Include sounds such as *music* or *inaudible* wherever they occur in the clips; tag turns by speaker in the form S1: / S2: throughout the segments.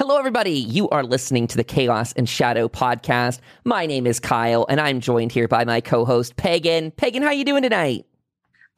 S1: Hello, everybody. You are listening to the Chaos and Shadow podcast. My name is Kyle, and I'm joined here by my co-host Pagan. Pagan, how you doing tonight?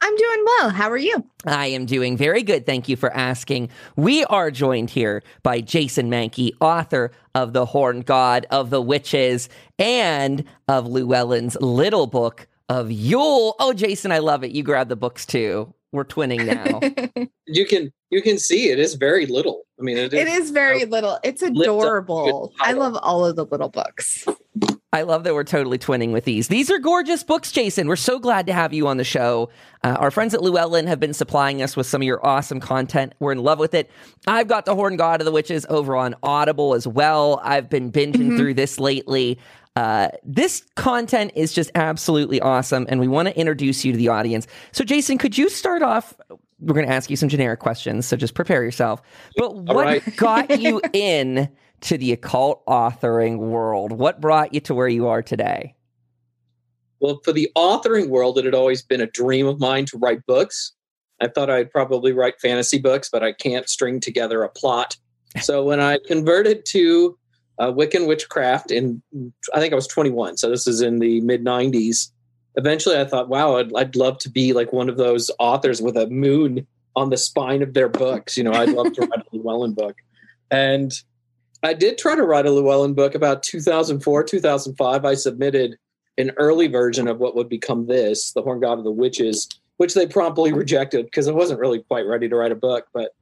S2: I'm doing well. How are you?
S1: I am doing very good. Thank you for asking. We are joined here by Jason Mankey, author of The Horned God of the Witches and of Llewellyn's little book of Yule. Oh, Jason, I love it. You grab the books too. We're twinning now. *laughs*
S3: you can you can see it is very little. I mean,
S2: it is, it is very little. It's adorable. I love all of the little books.
S1: I love that we're totally twinning with these. These are gorgeous books, Jason. We're so glad to have you on the show. Uh, our friends at Llewellyn have been supplying us with some of your awesome content. We're in love with it. I've got The Horned God of the Witches over on Audible as well. I've been binging mm-hmm. through this lately. Uh, this content is just absolutely awesome, and we want to introduce you to the audience. So, Jason, could you start off? We're going to ask you some generic questions, so just prepare yourself. But what right. *laughs* got *laughs* you in to the occult authoring world? What brought you to where you are today?
S3: Well, for the authoring world, it had always been a dream of mine to write books. I thought I'd probably write fantasy books, but I can't string together a plot. So when I converted to uh, Wiccan Witchcraft in, I think I was 21. So this is in the mid 90s. Eventually, I thought, wow, I'd, I'd love to be like one of those authors with a moon on the spine of their books. You know, I'd love to *laughs* write a Llewellyn book. And I did try to write a Llewellyn book about 2004, 2005. I submitted an early version of what would become this, The Horned God of the Witches, which they promptly rejected because I wasn't really quite ready to write a book. But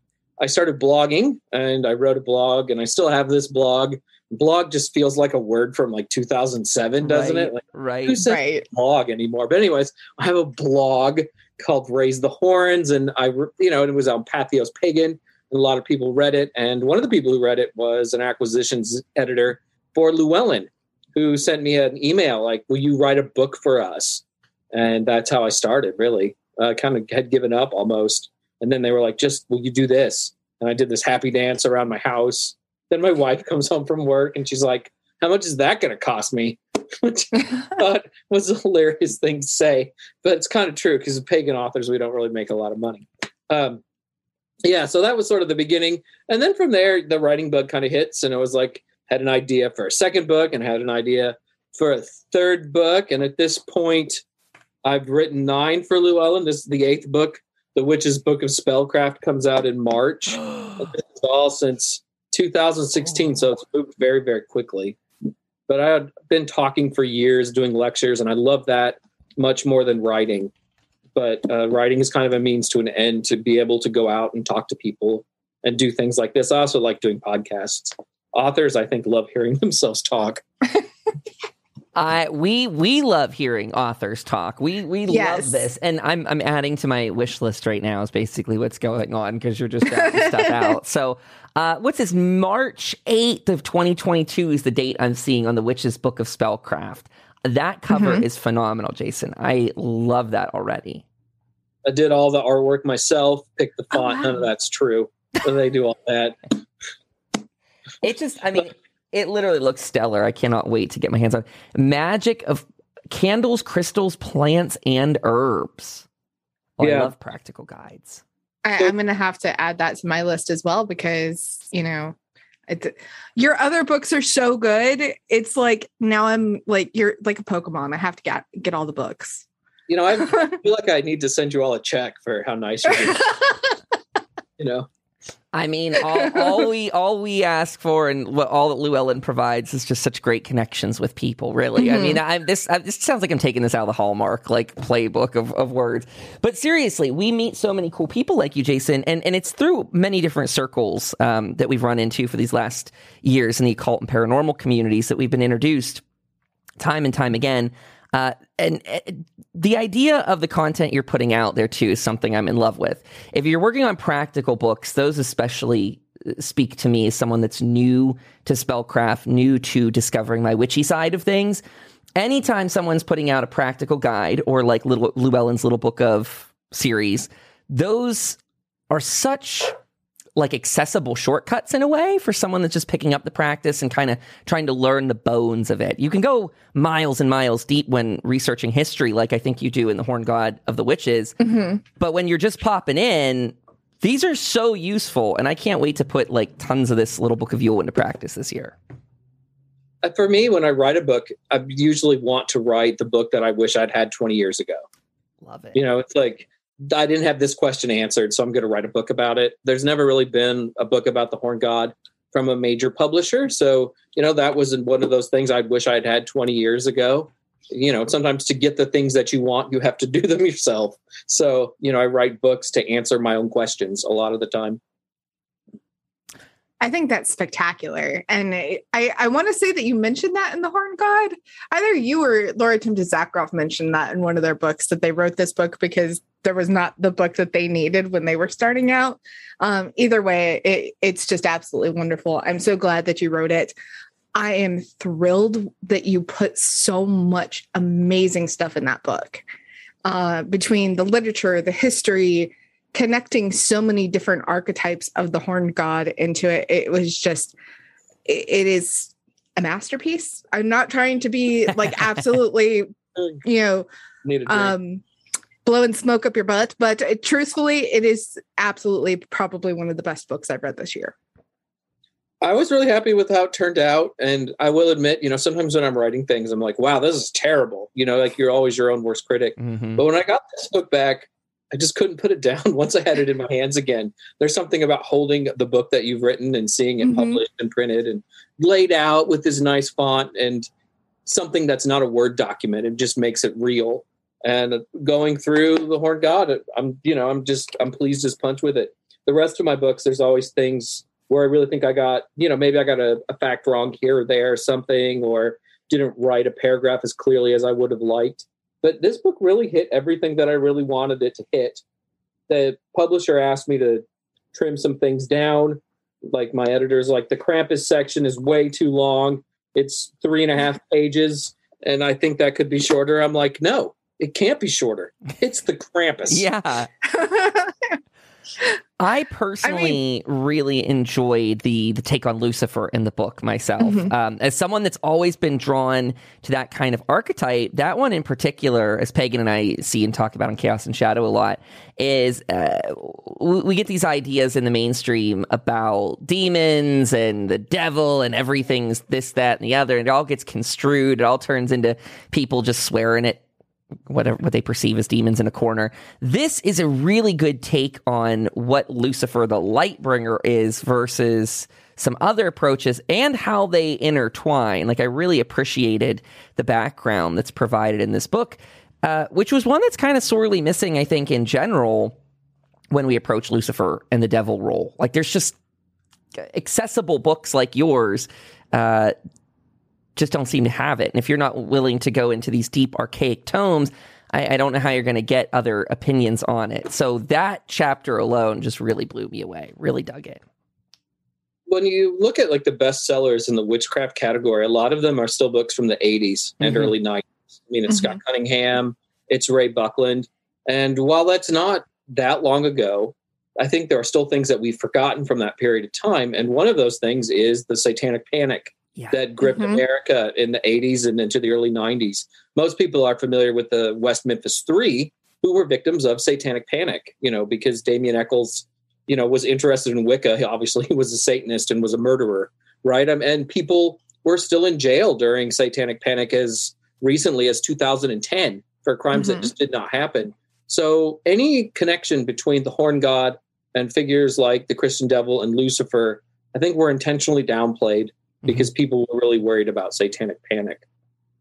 S3: I started blogging and I wrote a blog and I still have this blog. Blog just feels like a word from like 2007, doesn't
S1: right,
S3: it? Like,
S1: right.
S3: Who says
S2: right.
S3: blog anymore? But anyways, I have a blog called Raise the Horns, and I, you know, it was on Patheos Pagan, and a lot of people read it. And one of the people who read it was an acquisitions editor for Llewellyn, who sent me an email like, "Will you write a book for us?" And that's how I started. Really, uh, kind of had given up almost and then they were like, just, will you do this? And I did this happy dance around my house. Then my wife comes home from work and she's like, how much is that going to cost me? *laughs* Which I thought was a hilarious thing to say, but it's kind of true because as pagan authors, we don't really make a lot of money. Um, yeah, so that was sort of the beginning. And then from there, the writing bug kind of hits, and it was like, had an idea for a second book and had an idea for a third book. And at this point, I've written nine for Llewellyn. This is the eighth book the Witch's Book of Spellcraft comes out in March. *gasps* it's all since 2016, so it's moved very, very quickly. But I had been talking for years, doing lectures, and I love that much more than writing. But uh, writing is kind of a means to an end to be able to go out and talk to people and do things like this. I also like doing podcasts. Authors, I think, love hearing *laughs* themselves talk.
S1: I we we love hearing authors talk. We we yes. love this, and I'm I'm adding to my wish list right now. Is basically what's going on because you're just stuff *laughs* out. So, uh, what's this? March eighth of 2022 is the date I'm seeing on the Witch's Book of Spellcraft. That cover mm-hmm. is phenomenal, Jason. I love that already.
S3: I did all the artwork myself. Picked the font. Oh, wow. None of that's true. But they do all that. *laughs*
S1: It just, I mean, it literally looks stellar. I cannot wait to get my hands on magic of candles, crystals, plants, and herbs. Oh, yeah. I love practical guides.
S2: I, am going to have to add that to my list as well because you know it, your other books are so good. It's like now I'm like you're like a Pokemon. I have to get get all the books.
S3: You know, I *laughs* feel like I need to send you all a check for how nice you are. *laughs* you know.
S1: I mean, all, all, we all we ask for and what all that Llewellyn provides is just such great connections with people. Really, mm-hmm. I mean, mm-hmm. I, this I, this sounds like I'm taking this out of the Hallmark like playbook of, of words. But seriously, we meet so many cool people like you, Jason, and and it's through many different circles um, that we've run into for these last years in the occult and paranormal communities that we've been introduced time and time again uh, and uh, the idea of the content you're putting out there too is something I'm in love with. If you're working on practical books, those especially uh, speak to me as someone that's new to spellcraft, new to discovering my witchy side of things. Anytime someone's putting out a practical guide or like little Llewellyn's little book of series, those are such like accessible shortcuts in a way for someone that's just picking up the practice and kind of trying to learn the bones of it. You can go miles and miles deep when researching history, like I think you do in The Horned God of the Witches. Mm-hmm. But when you're just popping in, These are so useful, and I can't wait to put like tons of this little book of Yule into practice this year.
S3: Uh, for me, when I write a book, I usually want to write the book that I wish I'd had 20 years ago.
S1: Love it.
S3: You know, it's like I didn't have this question answered, so I'm going to write a book about it. There's never really been a book about the horn god from a major publisher, so you know that was one of those things I wish I'd had 20 years ago. You know, sometimes to get the things that you want, you have to do them *laughs* yourself. So, you know, I write books to answer my own questions a lot of the time.
S2: I think that's spectacular. And I, I want to say that you mentioned that in The Horn God. Either you or Laura Tempest Zakroff mentioned that in one of their books that they wrote this book because there was not the book that they needed when they were starting out. Um, either way, it, it's just absolutely wonderful. I'm so glad that you wrote it. I am thrilled that you put so much amazing stuff in that book uh, between the literature, the history, connecting so many different archetypes of the horned god into it it was just it, it is a masterpiece i'm not trying to be like *laughs* absolutely you know um blowing smoke up your butt but it, truthfully it is absolutely probably one of the best books i've read this year
S3: I was really happy with how it turned out. And I will admit, you know, sometimes when I'm writing things, I'm like, wow, this is terrible. You know, like you're always your own worst critic. Mm-hmm. But when I got this book back, I just couldn't put it down *laughs* once I had it in my hands again. There's something about holding the book that you've written and seeing it mm-hmm. published and printed and laid out with this nice font and something that's not a word document. It just makes it real. And going through the Horn God, I'm you know I'm just I'm pleased as punch with it. The rest of my books, there's always things where I really think I got you know maybe I got a, a fact wrong here or there or something or didn't write a paragraph as clearly as I would have liked but this book really hit everything that I really wanted it to hit. The publisher asked me to trim some things down. Like my editor's like, the Krampus section is way too long. It's three and a half pages. And I think that could be shorter. I'm like, no, it can't be shorter. It's the Krampus. *laughs*
S1: yeah. *laughs* I personally I mean, really enjoyed the the take on Lucifer in the book myself. Mm-hmm. Um, as someone that's always been drawn to that kind of archetype, that one in particular, as Pagan and I see and talk about in Chaos and Shadow a lot, is uh, we, we, get these ideas in the mainstream about demons and the devil and everything's this, that, and the other, and it all gets construed. It all turns into people just swearing it whatever what they perceive as demons in a corner. This is a really good take on what Lucifer the Lightbringer is versus some other approaches and how they intertwine. Like I really appreciated the background that's provided in this book, uh, which was one that's kind of sorely missing, I think, in general when we approach Lucifer and the devil role. Like there's just accessible books like yours uh, just don't seem to have it. And if you're not willing to go into these deep archaic tomes, I, I don't know how you're going to get other opinions on it. So that chapter alone just really blew me away. Really dug it.
S3: When you look at like the bestsellers in the witchcraft category, a lot of them are still books from the 80s and mm-hmm. early 90s. I mean, it's mm-hmm. Scott Cunningham, it's Ray Buckland. And while that's not that long ago, I think there are still things that we've forgotten from that period of time. And one of those things is the Satanic Panic yeah. that gripped mm-hmm. America in the 80s and into the early 90s. Most people are familiar with the West Memphis Three, who were victims of satanic panic, you know, because Damien Echols, you know, was interested in Wicca. Obviously, he *laughs* was a Satanist and was a murderer, right? Um, and people were still in jail during satanic panic as recently as 2010 for crimes mm-hmm. that just did not happen. So, any connection between the horn god and figures like the Christian devil and Lucifer, I think were intentionally downplayed because mm-hmm. people were really worried about satanic panic.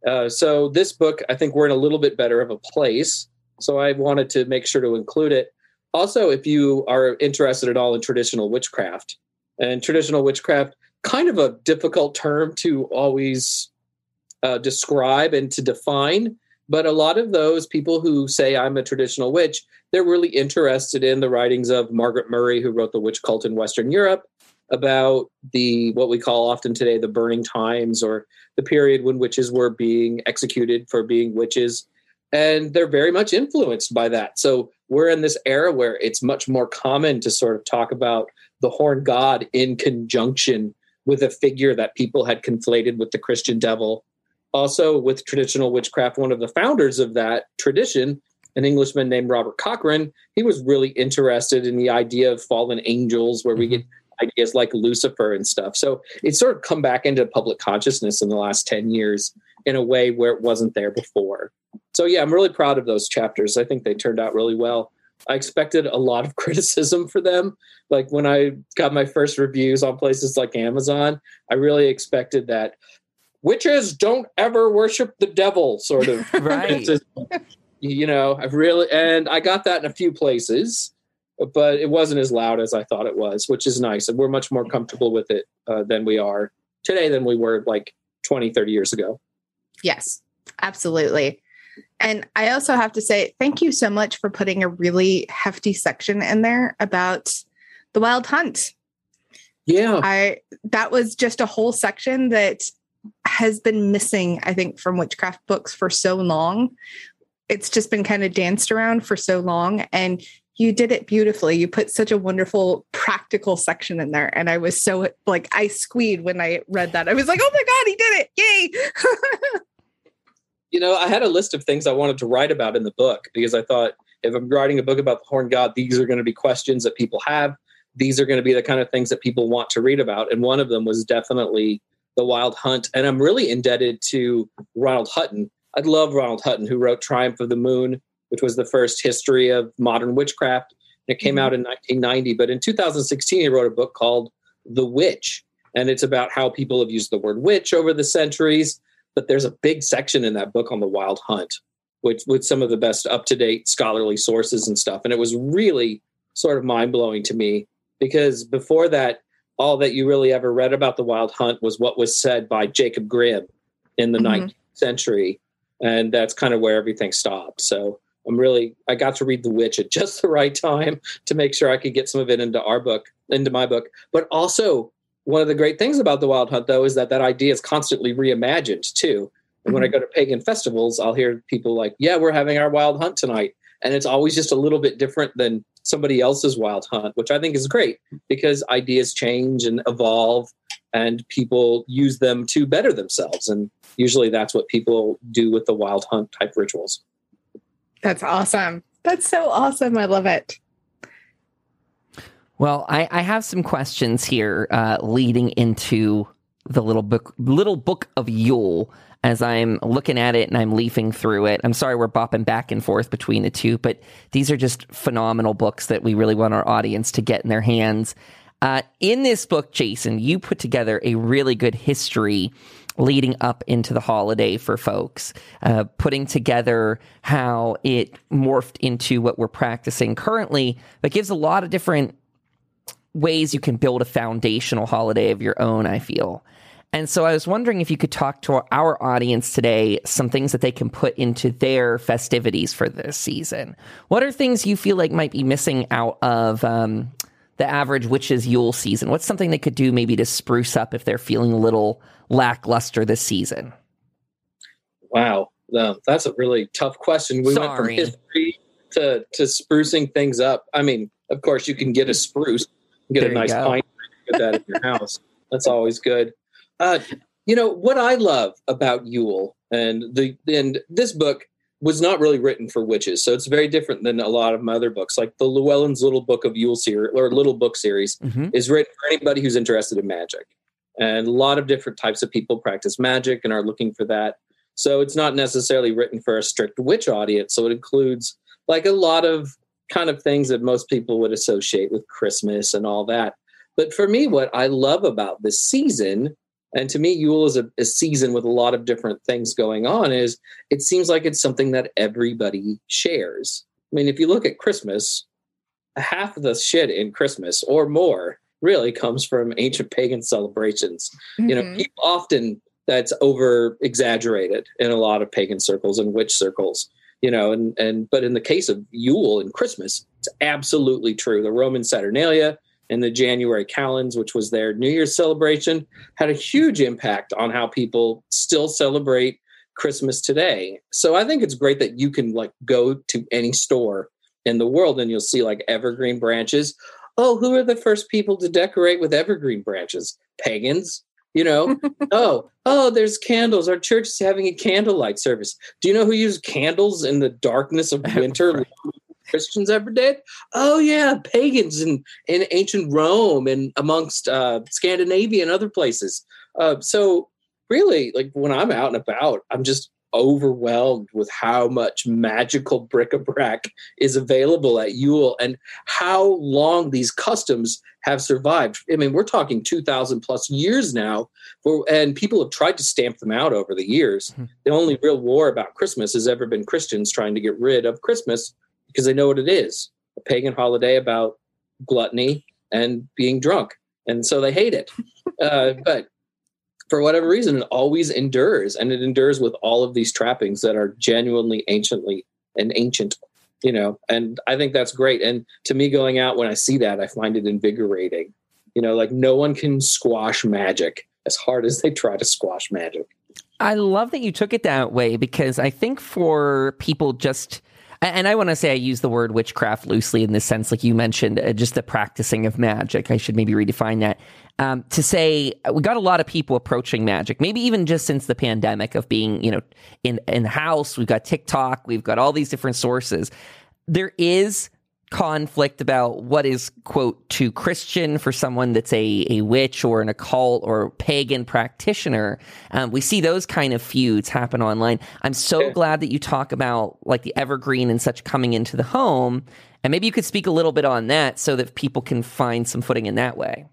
S3: Uh, so this book, I think we're in a little bit better of a place. So I wanted to make sure to include it. Also, if you are interested at all in traditional witchcraft, and traditional witchcraft, kind of a difficult term to always uh, describe and to define. But a lot of those people who say I'm a traditional witch, they're really interested in the writings of Margaret Murray, who wrote The Witch Cult in Western Europe, about the what we call often today the burning times or the period when witches were being executed for being witches. And they're very much influenced by that. So we're in this era where it's much more common to sort of talk about the horn god in conjunction with a figure that people had conflated with the christian devil. Also with traditional witchcraft one of the founders of that tradition an Englishman named Robert Cochrane, he was really interested in the idea of fallen angels, where we mm-hmm. get ideas like Lucifer and stuff. So it's sort of come back into public consciousness in the last 10 years in a way where it wasn't there before. So yeah, I'm really proud of those chapters. I think they turned out really well. I expected a lot of *laughs* criticism for them. Like when I got my first reviews on places like Amazon, I really expected that witches don't ever worship the devil sort of *laughs*
S1: Right.
S3: you know, I've really and I got that in a few places, but it wasn't as loud as I thought it was, which is nice. And we're much more comfortable with it uh, than we are today than we were like 20, 30 years ago.
S2: Yes, absolutely. And I also have to say thank you so much for putting a really hefty section in there about the wild hunt.
S3: Yeah.
S2: I that was just a whole section that has been missing, I think, from witchcraft books for so long. It's just been kind of danced around for so long. And you did it beautifully. You put such a wonderful practical section in there. And I was so like I squeed when I read that. I was like, oh my God, he did it. Yay. *laughs*
S3: you know, I had a list of things I wanted to write about in the book because I thought if I'm writing a book about the horn god, these are going to be questions that people have. These are going to be the kind of things that people want to read about. And one of them was definitely the wild hunt. And I'm really indebted to Ronald Hutton. I love Ronald Hutton, who wrote Triumph of the Moon, which was the first history of modern witchcraft. And it came
S2: Mhm.
S3: out in 1990. But in 2016, he wrote a book called The Witch. And it's about how people have used the word witch over the centuries. But there's a big section in that book on the wild hunt, which with some of the best up to date scholarly sources and stuff. And it was really sort of mind blowing to me because before that, all that you really ever read about the wild hunt was what was said by Jacob Grimm in the
S2: Mhm.
S3: 19th century. And that's kind of where everything stopped. So I'm really, I got to read The Witch at *laughs* just the right time to make sure I could get some of it into our book, into my book. But also, one of the great things about the wild hunt, though, is that that idea is constantly reimagined too. And when I mm-hmm. go to pagan festivals, I'll hear people like, "Yeah, we're having our wild hunt tonight," and it's always just a little bit different than somebody else's wild hunt, which I think is great because ideas change and evolve, and people use them to better themselves. And usually, that's what people do with the wild hunt type rituals.
S2: That's awesome. That's so awesome. I love it.
S1: Well, I, I have some questions here uh, leading into the little book, little book of Yule. As I'm looking at it and I'm leafing through it, I'm sorry we're bopping back and forth between the two, but these are just phenomenal books that we really want our audience to get in their hands. Uh, in this book, Jason, you put together a really good history leading up into the holiday for folks, uh, putting together how it morphed into what we're practicing currently, but gives a lot of different ways you can build a foundational holiday of your own, I feel. And so I was wondering if you could talk to our audience today some things that they can put into their festivities for this season. What are things you feel like might be missing out of um, the average witch's Yule season? What's something they could do maybe to spruce up if they're feeling a little lackluster this season?
S3: Wow, um, that's a really tough question. We went from history to to sprucing things up. I mean, of course, you can get a spruce, get
S1: There
S3: a nice pine, get that in your house. *laughs* That's always good. Uh, you know what I love about Yule and the and this book was not really written for witches, so it's very different than a lot of my other books, like the Llewellyn's Little Book of Yule series or Little Book series
S1: Mm-hmm.
S3: is written for anybody who's interested in magic. And a lot of different types of people practice magic and are looking for that. So it's not necessarily written for a strict witch audience. So it includes like a lot of kind of things that most people would associate with Christmas and all that. But for me, what I love about this season, and to me, Yule is a, a season with a lot of different things going on, is it seems like it's something that everybody shares. I mean, if you look at Christmas, half of the shit in Christmas or more really comes from ancient pagan celebrations. You know,
S2: Mhm.
S3: people often that's over exaggerated in a lot of pagan circles and witch circles. You know, and and but in the case of Yule and Christmas, it's absolutely true. The Roman Saturnalia and the January calends, which was their New Year's celebration, had a huge impact on how people still celebrate Christmas today. So I think it's great that you can like go to any store in the world and you'll see like evergreen branches. Oh, who are the first people to decorate with evergreen branches? Pagans. You know, *laughs* oh, oh, there's candles. Our church is having a candlelight service. Do you know who used candles in the darkness of *laughs* winter?
S1: Right.
S3: Christians ever did? Oh yeah, pagans in in ancient Rome and amongst uh, Scandinavia and other places. Uh, so really, like when I'm out and about, I'm just overwhelmed with how much magical bric-a-brac is available at Yule and how long these customs have survived. I mean, we're talking 2000 plus years now for, and people have tried to stamp them out over the years.
S1: Mhm.
S3: The only real war about Christmas has ever been Christians trying to get rid of Christmas because they know what it is, a pagan holiday about gluttony and being drunk. And so they hate it. *laughs* Uh, but for whatever reason, it always endures, and it endures with all of these trappings that are genuinely anciently and ancient, you know. And I think that's great. And to me, going out when I see that, I find it invigorating. You know, like no one can squash magic as hard as they try to squash magic.
S1: I love that you took it that way because I think for people just, and I want to say I use the word witchcraft loosely in this sense, like you mentioned, uh, just the practicing of magic. I should maybe redefine that. Um, to say uh, we got a lot of people approaching magic, maybe even just since the pandemic of being, you know, in in house. We've got TikTok, we've got all these different sources. There is conflict about what is quote too christian for someone that's a, a witch or an occult or pagan practitioner um, we see those kind of feuds happen online i'm so
S3: Yeah.
S1: glad that you talk about like the evergreen and such coming into the home and maybe you could speak a little bit on that so that people can find some footing in that way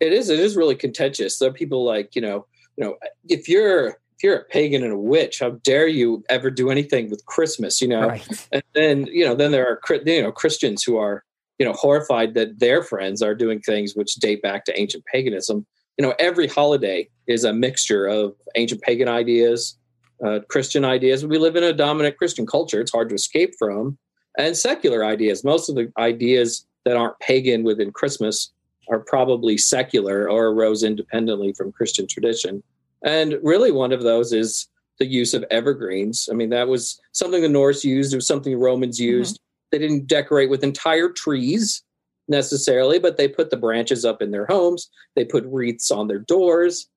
S3: It is. It is really contentious. There are people like you know, you know, if you're if you're a pagan and a witch, how dare you ever do anything with Christmas? You know,
S1: right.
S3: And then you know then there are you know christians who are you know horrified that their friends are doing things which date back to ancient paganism. You know every holiday is a mixture of ancient pagan ideas uh, christian ideas. We live in a dominant christian culture. It's hard to escape from. And secular ideas. Most of the ideas that aren't pagan within christmas are probably secular or arose independently from christian tradition and really one of those is the use of evergreens. I mean, that was something the Norse used. It was something the Romans used. They didn't decorate with entire trees necessarily, but they put the branches up in their homes. They put wreaths on their doors.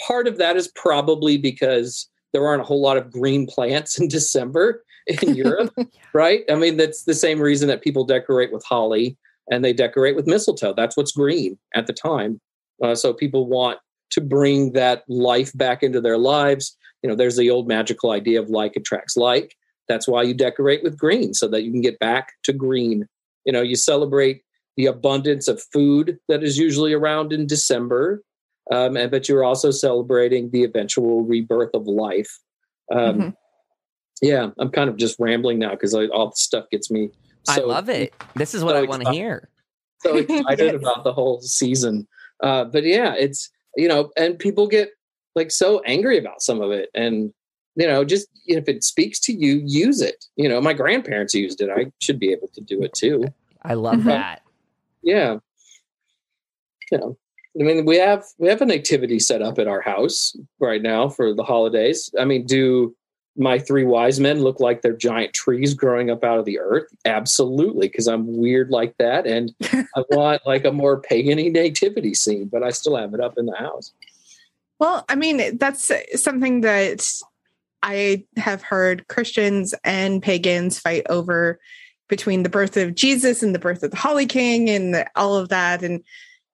S3: Part of that is probably because there aren't a whole lot of green plants in *laughs* December in *laughs* Europe, right? I mean, that's the same reason that people decorate with holly and they decorate with mistletoe. That's what's green at the time. Uh, so people want to bring that life back into their lives you know there's the old magical idea of like attracts like that's why you decorate with green so that you can get back to green you know you celebrate the abundance of food that is usually around in december um, and but you're also celebrating the eventual rebirth of life um,
S2: Mhm.
S3: yeah i'm kind of just rambling now because all the stuff gets me
S1: i
S3: so
S1: love it this is what
S3: so
S1: i want to hear
S3: so excited
S2: Yes. *laughs*
S3: about the whole season. Uh, but yeah, it's you know, and people get like so angry about some of it, and you know, just if it speaks to you, use it. You know, my grandparents used it. I should be able to do it too.
S1: i love
S2: Mhm.
S1: that
S3: Yeah, you know. I mean, we have we have an activity set up at our house right now for the holidays. I mean, do my three wise men look like they're giant trees growing up out of the earth? Absolutely, because I'm weird like that, and I *laughs* want like a more pagany nativity scene, but I still have it up in the house.
S2: Well, I mean, that's something that I have heard Christians and pagans fight over between the birth of Jesus and the birth of the Holly King and the, all of that, and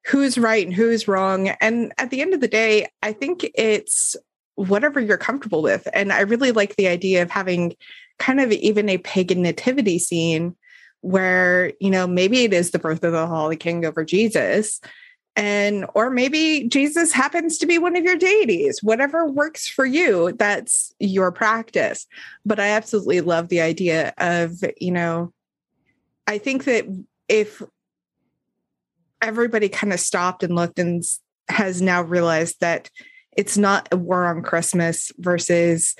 S2: who's right and who's wrong. And at the end of the day, I think it's whatever you're comfortable with. And I really like the idea of having kind of even a pagan nativity scene where, you know, maybe it is the birth of the Holy King over Jesus and or maybe jesus happens to be one of your deities whatever works for you that's your practice but i absolutely love the idea of you know i think that if everybody kind of stopped and looked and has now realized that it's not a war on christmas versus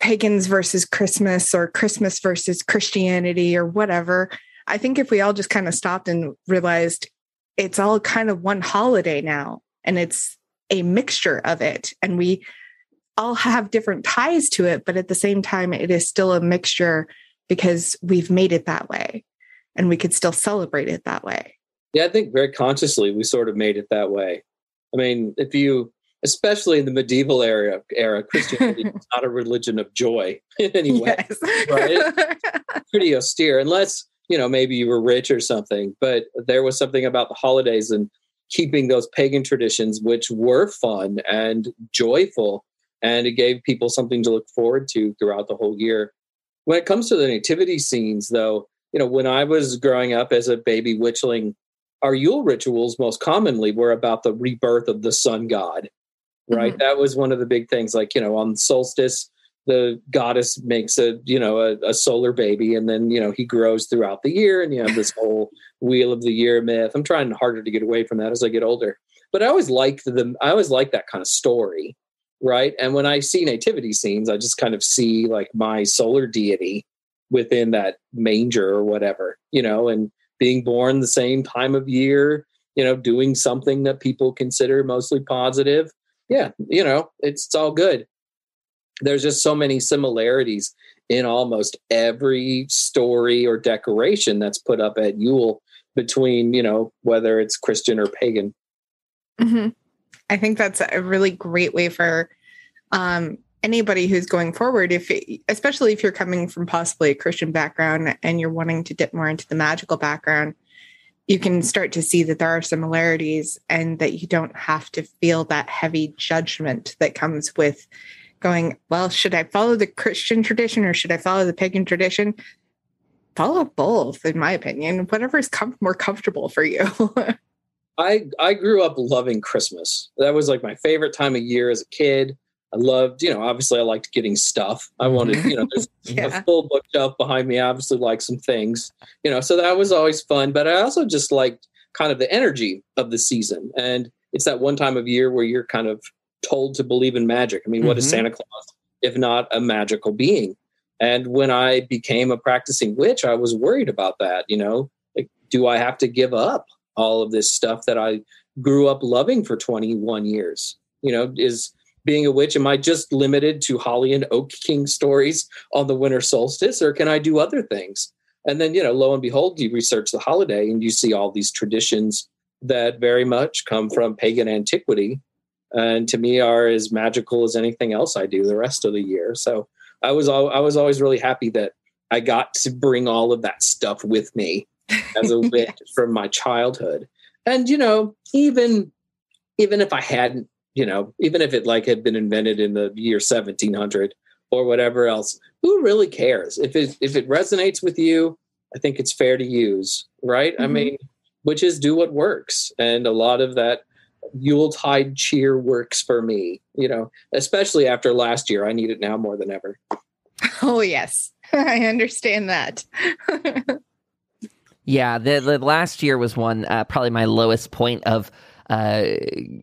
S2: pagans versus christmas or christmas versus christianity or whatever i think if we all just kind of stopped and realized it's all kind of one holiday now and it's a mixture of it and we all have different ties to it but at the same time it is still a mixture because we've made it that way and we could still celebrate it that way
S3: Yeah, I think very consciously we sort of made it that way. I mean, if you, especially in the medieval era, era *laughs* Christianity is not a religion of joy *laughs* in any way.
S2: Yes.
S3: Right? *laughs* Pretty austere, unless you know maybe you were rich or something. But there was something about the holidays and keeping those pagan traditions, which were fun and joyful, and it gave people something to look forward to throughout the whole year. When it comes to the nativity scenes, though, you know, when I was growing up as a baby witchling, our Yule rituals most commonly were about the rebirth of the sun god, right?
S2: Mhm.
S3: That was one of the big things. Like, you know, on solstice, the goddess makes a, you know, a, a solar baby and then, you know, he grows throughout the year and you have this whole *laughs* wheel of the year myth. I'm trying harder to get away from that as I get older. But I always liked the I always like that kind of story, right? And when I see nativity scenes, I just kind of see like my solar deity within that manger or whatever, you know, and being born the same time of year, you know, doing something that people consider mostly positive. Yeah, you know, it's, all good. There's just so many similarities in almost every story or decoration that's put up at Yule between, you know, whether it's Christian or pagan.
S2: hmm I think that's a really great way for um, anybody who's going forward, if especially if you're coming from possibly a Christian background and you're wanting to dip more into the magical background, you can start to see that there are similarities and that you don't have to feel that heavy judgment that comes with going, well, should I follow the Christian tradition or should I follow the pagan tradition? Follow both, in my opinion. Whatever's com- more comfortable for you. *laughs*
S3: I I grew up loving Christmas. That was like my favorite time of year as a kid. I loved, you know, obviously I liked getting stuff. I wanted, you know, *laughs* there's
S2: Yeah.
S3: a full bookshelf behind me. I obviously like some things, you know, so that was always fun. But I also just liked kind of the energy of the season. And it's that one time of year where you're kind of told to believe in magic. I mean, what is
S1: Mhm.
S3: Santa Claus if not a magical being? And when I became a practicing witch, I was worried about that, you know, like, do I have to give up all of this stuff that I grew up loving for 21 years? You know, is being a witch, am I just limited to Holly and Oak King stories on the winter solstice, or can I do other things? And then, you know, lo and behold, you research the holiday and you see all these traditions that very much come from pagan antiquity and to me are as magical as anything else I do the rest of the year. So I was al- I was always really happy that I got to bring all of that stuff with me *laughs* as a witch from my childhood. And you know, even even if I hadn't, you know, even if it like had been invented in the year 1700 or whatever else, who really cares? If it if it resonates with you, I think it's fair to use, right? I
S2: Mhm.
S3: mean, is do what works, and a lot of that Yuletide cheer works for me. You know, especially after last year, I need it now more than ever. *laughs*
S2: Oh, yes. *laughs* I understand that. *laughs*
S1: Yeah, the, the last year was one uh, probably my lowest point of uh,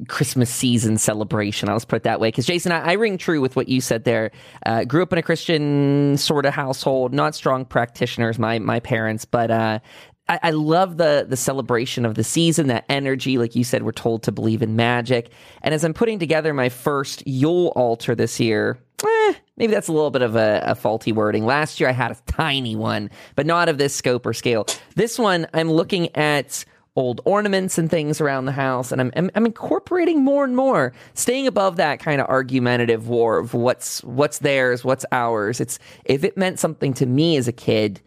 S1: Christmas season celebration. I'll just put it that way. Because Jason, I, I ring true with what you said there. Uh, grew up in a Christian sort of household, not strong practitioners, my my parents, but. Uh, I, I love the the celebration of the season, that energy. Like you said, we're told to believe in magic. And as I'm putting together my first Yule altar this year, eh, maybe that's a little bit of a, a faulty wording. Last year I had a tiny one, but not of this scope or scale. This one, I'm looking at old ornaments and things around the house, and I'm, I'm I'm incorporating more and more, staying above that kind of argumentative war of what's what's theirs, what's ours. It's if it meant something to me as a kid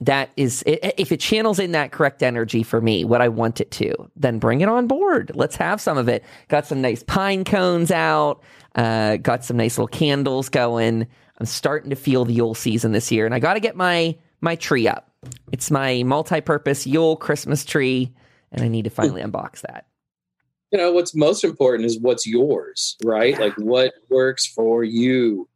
S1: that is if it channels in that correct energy for me what i want it to then bring it on board. Let's have some of it. Got some nice pine cones out uh, got some nice little candles going. I'm starting to feel the yule season this year and i got to get my my tree up. It's my multi-purpose yule christmas tree and i need to finally unbox that
S3: You know, what's most important is what's yours, right? Like what works for you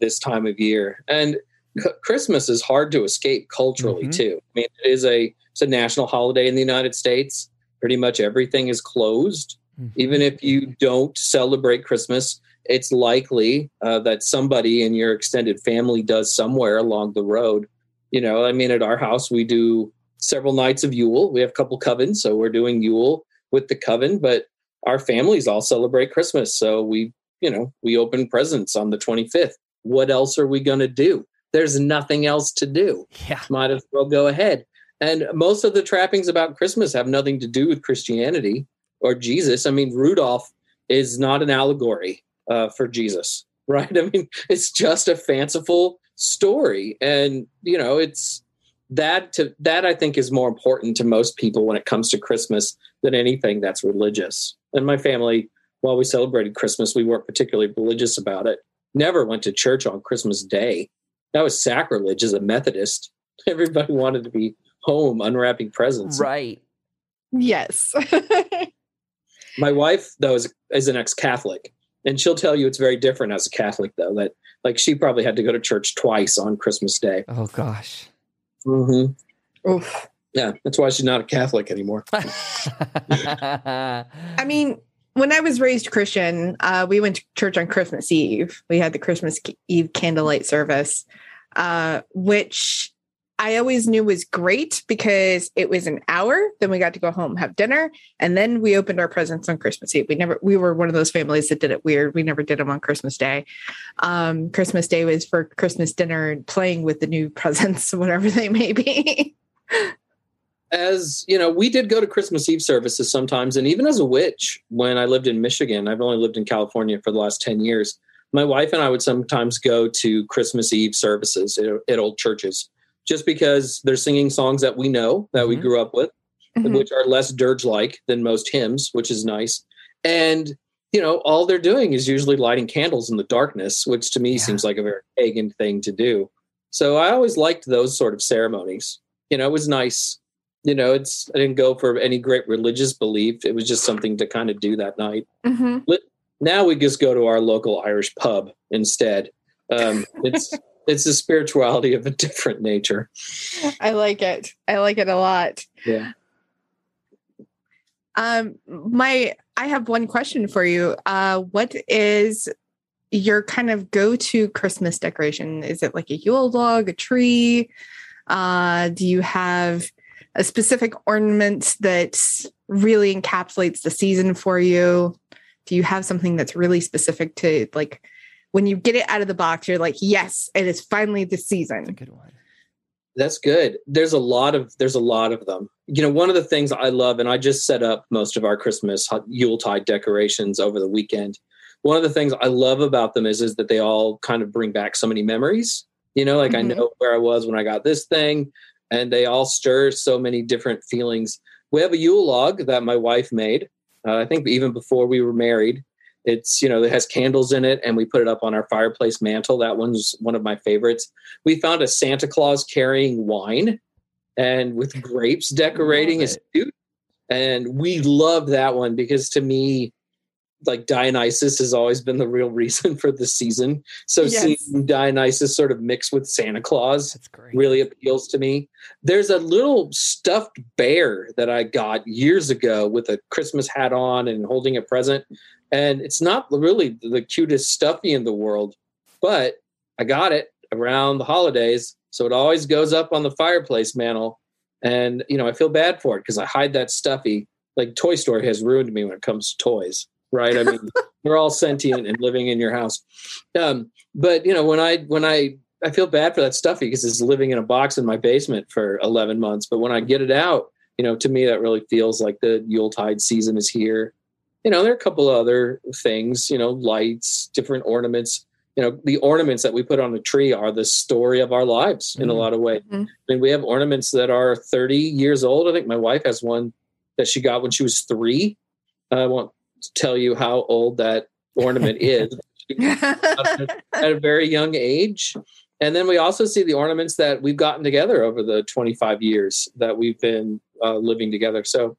S3: this time of year. And c- Christmas is hard to escape culturally
S1: Mhm.
S3: too. I mean, it is a it's a national holiday in the United States. Pretty much everything is closed. even if you don't celebrate Christmas, it's likely uh, that somebody in your extended family does somewhere along the road. You know, I mean, at our house, we do several nights of Yule. We have a couple covens, so we're doing Yule with the coven, but our families all celebrate Christmas. So we, you know, we open presents on the 25th. What else are we going to do? There's nothing else to do
S1: yeah
S3: might as well go ahead. And most of the trappings about Christmas have nothing to do with Christianity or Jesus. I mean, Rudolph is not an allegory uh, for Jesus, *laughs* right? I mean, it's just a fanciful story, and you know, it's that to that I think is more important to most people when it comes to Christmas than anything that's religious. And my family, while we celebrated Christmas, we weren't particularly religious about it. Never went to church on Christmas Day. That was sacrilege as a Methodist. *laughs* Everybody wanted to be home unwrapping presents.
S1: Right.
S2: Yes. *laughs*
S3: My wife, though, is, is an ex-Catholic, and she'll tell you it's very different as a Catholic, though. That like she probably had to go to church twice on Christmas Day.
S1: Oh gosh.
S3: Mm-hmm.
S2: Oof.
S3: Yeah, that's why she's not a Catholic anymore. *laughs* *laughs*
S2: I mean, when I was raised Christian, uh, we went to church on Christmas Eve. We had the Christmas Eve candlelight service, uh, which I always knew was great because it was an hour. Then we got to go home, have dinner, and then we opened our presents on Christmas Eve. We never, we were one of those families that did it weird. We never did them on Christmas Day. Um, Christmas Day was for Christmas dinner and playing with the new *laughs* presents, whatever they may be.
S3: as you know, we did go to Christmas Eve services sometimes, and even as a witch, when I lived in Michigan, I've only lived in California for the last ten years. My wife and I would sometimes go to Christmas Eve services at, at old churches, just because they're singing songs that we know that we
S1: Mhm.
S3: grew up with,
S2: Mhm.
S3: which are less dirge-like than most hymns, which is nice. And you know, all they're doing is usually lighting candles in the darkness, which to me
S1: Yeah.
S3: seems like a very pagan thing to do. So I always liked those sort of ceremonies. You know, it was nice. You know, it's I didn't go for any great religious belief. It was just something to kind of do that night.
S2: Mhm.
S3: Now we just go to our local Irish pub instead. Um, it's it's a spirituality of a different nature.
S2: I like it. I like it a lot.
S3: Yeah.
S2: Um, my I have one question for you. Uh, what is your kind of go-to Christmas decoration? Is it like a Yule log, a tree? Uh, do you have a specific ornament that really encapsulates the season for you? Do you have something that's really specific to like when you get it out of the box, you're like, yes, it is finally the
S1: That's a
S2: season.
S1: good one.
S3: That's good. There's a lot of there's a lot of them. You know, one of the things I love, and I just set up most of our Christmas Yuletide decorations over the weekend. One of the things I love about them is is that they all kind of bring back so many memories. You know, like
S2: Mhm.
S3: I know where I was when I got this thing, and they all stir so many different feelings. We have a Yule log that my wife made. Uh, I think even before we were married. It's you know it has candles in it, and we put it up on our fireplace mantle. That one's one of my favorites we found a Santa Claus carrying wine and with *laughs* grapes decorating his
S1: it.
S3: suit. And we love that one because to me, like Dionysus has always been the real reason *laughs* for the season. So
S2: Yes.
S3: seeing Dionysus sort of mixed with Santa Claus really appeals to me. There's a little stuffed bear that I got years ago with a Christmas hat on and holding a present. And it's not really the cutest stuffy in the world, but I got it around the holidays. So it always goes up on the fireplace mantle. And, you know, I feel bad for it because I hide that stuffy. Like Toy Story has ruined me when it comes to toys, right? I mean, *laughs* they're all sentient and living in your house. Um, but you know, when I when I I feel bad for that stuffy because it's living in a box in my basement for 11 months. But when I get it out, you know, to me that really feels like the Yuletide season is here. You know, there are a couple of other things, you know, lights, different ornaments. You know, the ornaments that we put on the tree are the story of our lives in a
S1: Mhm.
S3: lot of ways.
S2: Mhm.
S3: I mean, we have ornaments that are 30 years old. I think my wife has one that she got when she was three. I won't tell you how old that ornament *laughs* is. *laughs* At a very young age. And then we also see the ornaments that we've gotten together over the 25 years that we've been uh, living together. So,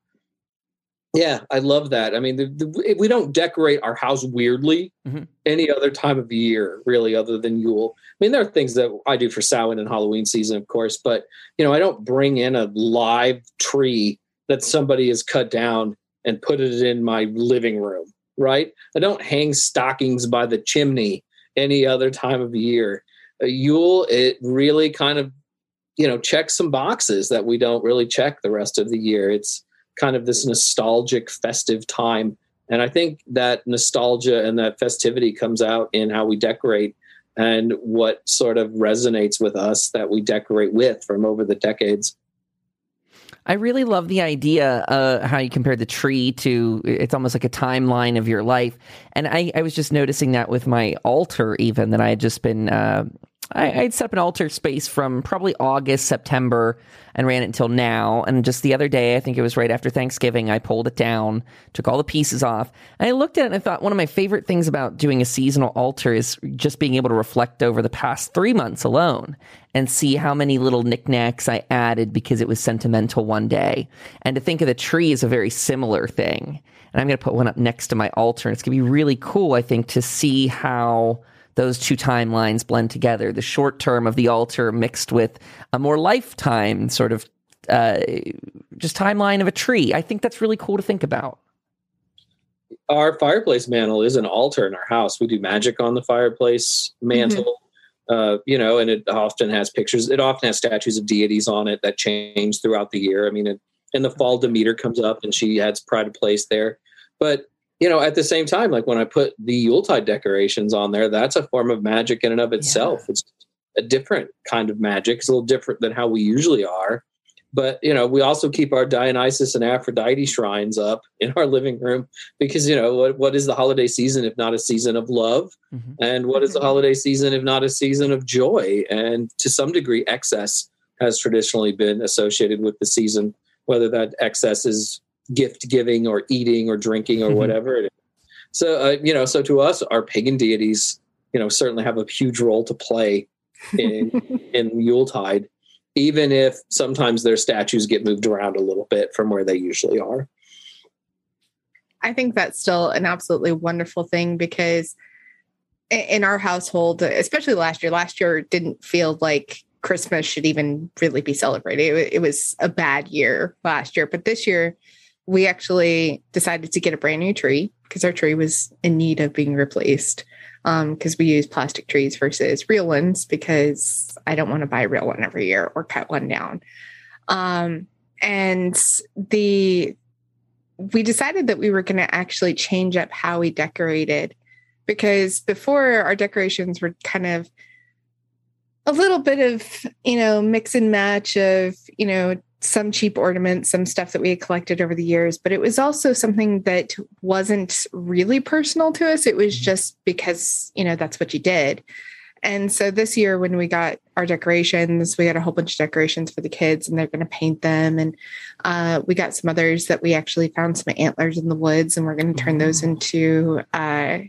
S3: yeah, I love that. I mean, the, the, we don't decorate our house weirdly
S1: Mhm.
S3: any other time of year, really, other than Yule. I mean, there are things that I do for Samhain and Halloween season, of course, but you know, I don't bring in a live tree that somebody has cut down and put it in my living room, right? I don't hang stockings by the chimney any other time of year. Uh, Yule, it really kind of, you know, checks some boxes that we don't really check the rest of the year. It's kind of this nostalgic, festive time. And I think that nostalgia and that festivity comes out in how we decorate and what sort of resonates with us that we decorate with from over the decades.
S1: I really love the idea uh, how you compared the tree to it's almost like a timeline of your life, and I, I was just noticing that with my altar, even that I had just been uh, I, I'd set up an altar space from probably August, September, and ran it until now. And just the other day, I think it was right after Thanksgiving, I pulled it down, took all the pieces off, and I looked at it and I thought one of my favorite things about doing a seasonal altar is just being able to reflect over the past three months alone and see how many little knickknacks I added because it was sentimental one day. And to think of the tree as a very similar thing. And I'm going to put one up next to my altar. And it's going to be really cool, I think, to see how those two timelines blend together the short term of the altar mixed with a more lifetime sort of uh, just timeline of a tree. I think that's really cool to think about.
S3: Our fireplace mantle is an altar in our house. We do magic on the fireplace mantle. Mm-hmm. Uh, you know, and it often has pictures. It often has statues of deities on it that change throughout the year. I mean, it, in the fall, Demeter comes up and she has pride of place there. But you know, at the same time, like when I put the Yuletide decorations on there, that's a form of magic in and of itself. Yeah. It's a different kind of magic. It's a little different than how we usually are. But you know, we also keep our Dionysus and Aphrodite shrines up *laughs* in our living room because you know what, what is the holiday season if not a season of love, mm-hmm. and what is the holiday season if not a season of joy? And to some degree, excess has traditionally been associated with the season, whether that excess is gift giving or eating or drinking or mm-hmm. whatever it is. So, uh, you know, so to us, our pagan deities, you know, certainly have a huge role to play in *laughs* in Yuletide, even if sometimes their statues get moved around a little bit from where they usually are.
S2: I think that's still an absolutely wonderful thing because in our household, especially last year, last year didn't feel like Christmas should even really be celebrated. It, was a bad year last year, but this year we actually decided to get a brand new tree because our tree was in need of being replaced because um, we use plastic trees versus real ones because I don't want to buy a real one every year or cut one down. Um, and the we decided that we were going to actually change up how we decorated because before our decorations were kind of a little bit of you know mix and match of you know some cheap ornaments, some stuff that we had collected over the years, but it was also something that wasn't really personal to us. It was mm-hmm. just because, you know, that's what you did. And so this year, when we got our decorations, we got a whole bunch of decorations for the kids, and they're going to paint them. And uh, we got some others that we actually found some antlers in the woods, and we're going to turn those mm-hmm. into uh,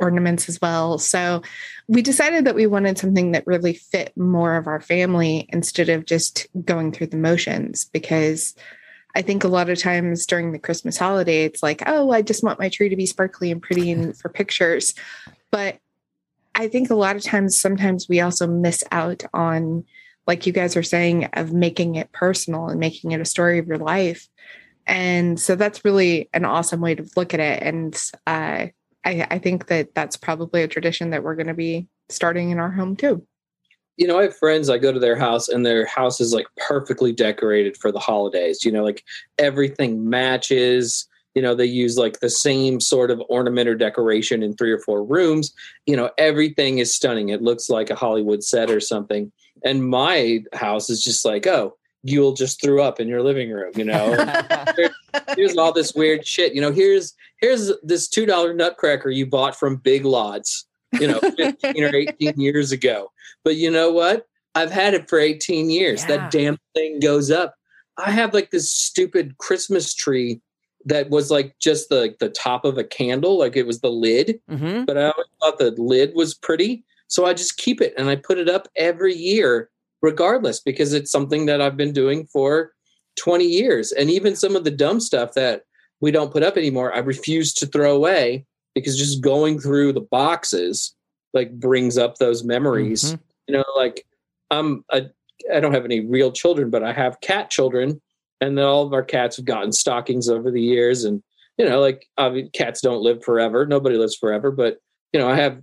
S2: ornaments as well. So we decided that we wanted something that really fit more of our family instead of just going through the motions because I think a lot of times during the Christmas holiday, it's like, oh, I just want my tree to be sparkly and pretty and *laughs* for pictures. But I think a lot of times, sometimes we also miss out on, like you guys are saying, of making it personal and making it a story of your life. And so that's really an awesome way to look at it. And uh, I, I think that that's probably a tradition that we're going to be starting in our home too.
S3: You know, I have friends, I go to their house and their house is like perfectly decorated for the holidays. You know, like everything matches. You know, they use like the same sort of ornament or decoration in three or four rooms. You know, everything is stunning. It looks like a Hollywood set or something. And my house is just like, oh, Yule just threw up in your living room, you know. *laughs* here's all this weird shit. You know, here's here's this two dollar nutcracker you bought from Big Lots, you know, *laughs* 15 or 18 years ago. But you know what? I've had it for 18 years. Yeah. That damn thing goes up. I have like this stupid Christmas tree that was like just the the top of a candle, like it was the lid. Mm-hmm. But I always thought the lid was pretty. So I just keep it and I put it up every year regardless because it's something that I've been doing for 20 years. And even some of the dumb stuff that we don't put up anymore, I refuse to throw away because just going through the boxes like brings up those memories. Mm-hmm. You know, like I'm a I don't have any real children, but I have cat children, and then all of our cats have gotten stockings over the years. And you know, like obviously, cats don't live forever. Nobody lives forever, but you know, I have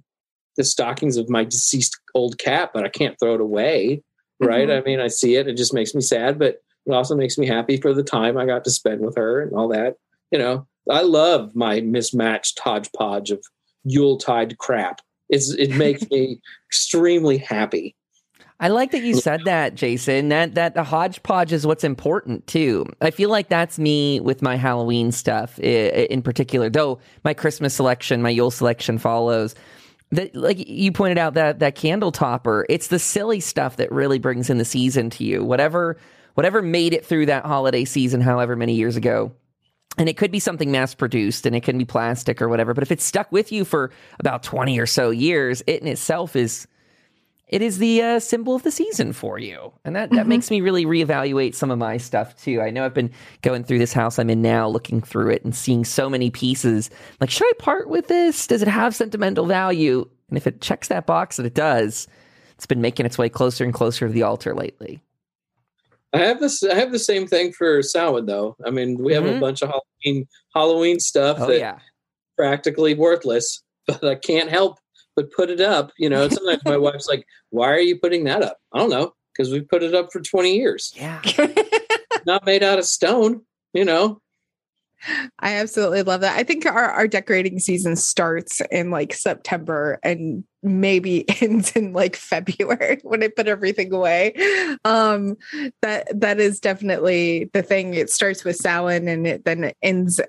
S3: the stockings of my deceased old cat, but I can't throw it away right? Mm-hmm. I mean, I see it, it just makes me sad, but it also makes me happy for the time I got to spend with her and all that. You know, I love my mismatched hodgepodge of Yuletide crap. It's it makes me *laughs* extremely happy.
S1: I like that you said that, Jason. That that the hodgepodge is what's important too. I feel like that's me with my Halloween stuff in particular. Though my Christmas selection, my Yule selection follows. That like you pointed out that that candle topper, it's the silly stuff that really brings in the season to you. Whatever whatever made it through that holiday season, however many years ago. And it could be something mass produced and it can be plastic or whatever. But if it's stuck with you for about 20 or so years, it in itself is it is the uh, symbol of the season for you. And that, that mm-hmm. makes me really reevaluate some of my stuff too. I know I've been going through this house I'm in now, looking through it and seeing so many pieces. Like, should I part with this? Does it have sentimental value? And if it checks that box that it does, it's been making its way closer and closer to the altar lately.
S3: I have this. I have the same thing for Samhain, though. I mean, we have mm-hmm. a bunch of Halloween Halloween stuff oh, that yeah. practically worthless, *laughs* but I can't help but put it up. You know, sometimes my *laughs* wife's like, "Why are you putting that up?" I don't know because we put it up for twenty years.
S1: Yeah, *laughs*
S3: not made out of stone. You know,
S2: I absolutely love that. I think our, our decorating season starts in like September and maybe *laughs* ends in like February *laughs* when I put everything away. Um, that that is definitely the thing. It starts with Samhain and it then ends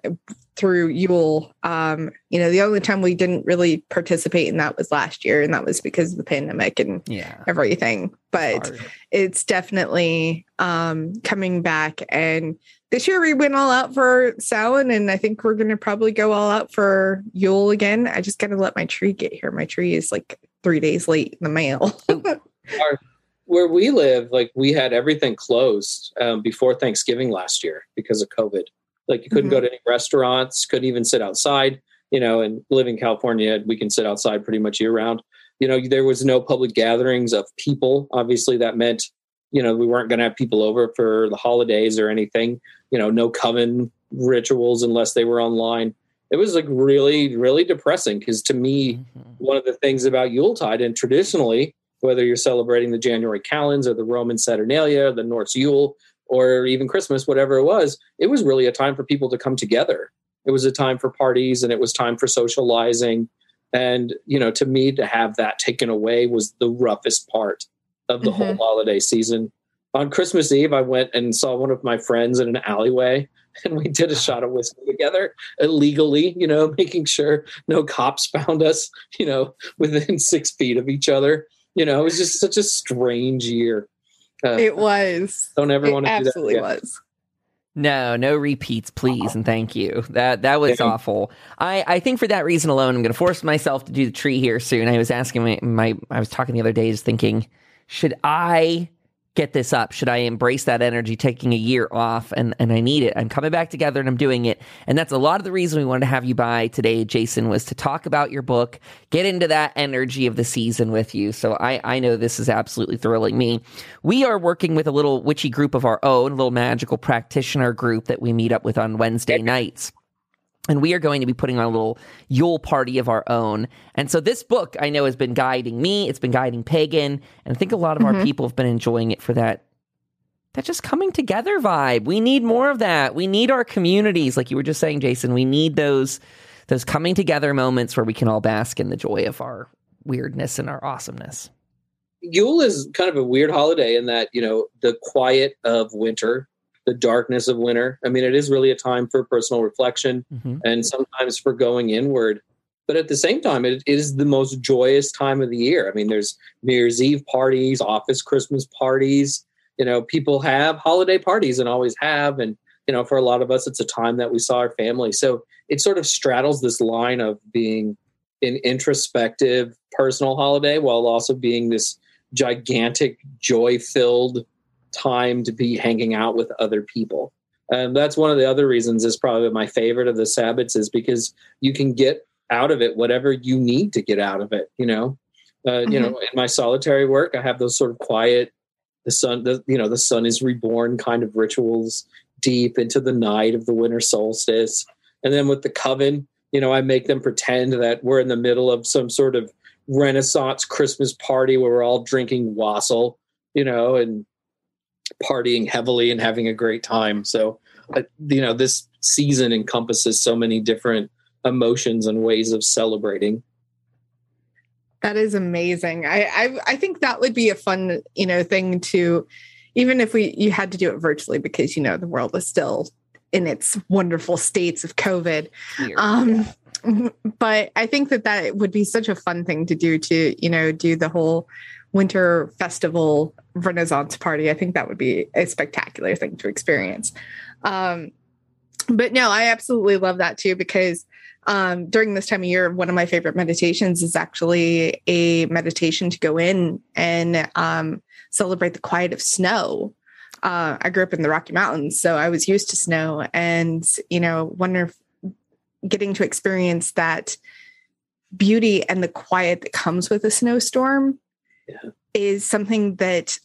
S2: through Yule. Um, you know, the only time we didn't really participate in that was last year, and that was because of the pandemic and
S1: yeah.
S2: everything. But it's definitely um coming back and this year we went all out for Samhain, and I think we're going to probably go all out for Yule again. I just got to let my tree get here. My tree is like three days late in the mail. *laughs*
S3: Our, where we live, like we had everything closed um, before Thanksgiving last year because of COVID. Like you couldn't mm-hmm. go to any restaurants, couldn't even sit outside. You know, and live in California, we can sit outside pretty much year round. You know, there was no public gatherings of people. Obviously, that meant you know we weren't going to have people over for the holidays or anything you know no coven rituals unless they were online it was like really really depressing because to me mm-hmm. one of the things about yuletide and traditionally whether you're celebrating the january calends or the roman saturnalia or the norse yule or even christmas whatever it was it was really a time for people to come together it was a time for parties and it was time for socializing and you know to me to have that taken away was the roughest part of the mm-hmm. whole holiday season. On Christmas Eve, I went and saw one of my friends in an alleyway, *laughs* and we did a shot of whiskey together illegally, you know, *laughs* making sure no cops found us, you know, *laughs* within six feet of each other. You know, it was just such a strange year.
S2: Uh, it was.
S3: Don't ever it want to do that.
S2: Absolutely was.
S1: No, no repeats, please, and thank you. That that was awful. I, I think for that reason alone, I'm going to force myself to do the tree here soon. I was asking my, my I was talking the other day, just thinking, should I get this up? Should I embrace that energy, taking a year off? And, and I need it. I'm coming back together and I'm doing it. And that's a lot of the reason we wanted to have you by today, Jason, was to talk about your book, get into that energy of the season with you. So I, I know this is absolutely thrilling me. We are working with a little witchy group of our own, a little magical practitioner group that we meet up with on Wednesday nights. And we are going to be putting on a little Yule party of our own. And so this book I know has been guiding me, it's been guiding Pagan, and I think a lot of mm-hmm. our people have been enjoying it for that that just coming together vibe. We need more of that. We need our communities, like you were just saying, Jason. We need those those coming together moments where we can all bask in the joy of our weirdness and our awesomeness.
S3: Yule is kind of a weird holiday in that, you know, the quiet of winter the darkness of winter. I mean, it is really a time for personal reflection mm-hmm. and sometimes for going inward. But at the same time, it is the most joyous time of the year. I mean, there's New Year's Eve parties, office Christmas parties. You know, people have holiday parties and always have. And, you know, for a lot of us, it's a time that we saw our family. So it sort of straddles this line of being an introspective personal holiday while also being this gigantic, joy filled time to be hanging out with other people. And that's one of the other reasons is probably my favorite of the Sabbats is because you can get out of it whatever you need to get out of it. You know, uh, mm-hmm. you know, in my solitary work, I have those sort of quiet, the sun, the, you know, the sun is reborn kind of rituals deep into the night of the winter solstice. And then with the coven, you know, I make them pretend that we're in the middle of some sort of Renaissance Christmas party where we're all drinking wassail, you know, and partying heavily and having a great time. So, uh, you know, this season encompasses so many different emotions and ways of celebrating.
S2: That is amazing. I, I I think that would be a fun, you know, thing to even if we you had to do it virtually because you know the world is still in its wonderful states of COVID. Um, but I think that that would be such a fun thing to do to you know do the whole winter festival renaissance party. I think that would be a spectacular thing to experience. Um, but no, I absolutely love that too because um, during this time of year, one of my favorite meditations is actually a meditation to go in and um, celebrate the quiet of snow. Uh, I grew up in the Rocky Mountains, so I was used to snow, and you know, wonder getting to experience that beauty and the quiet that comes with a snowstorm yeah. is something that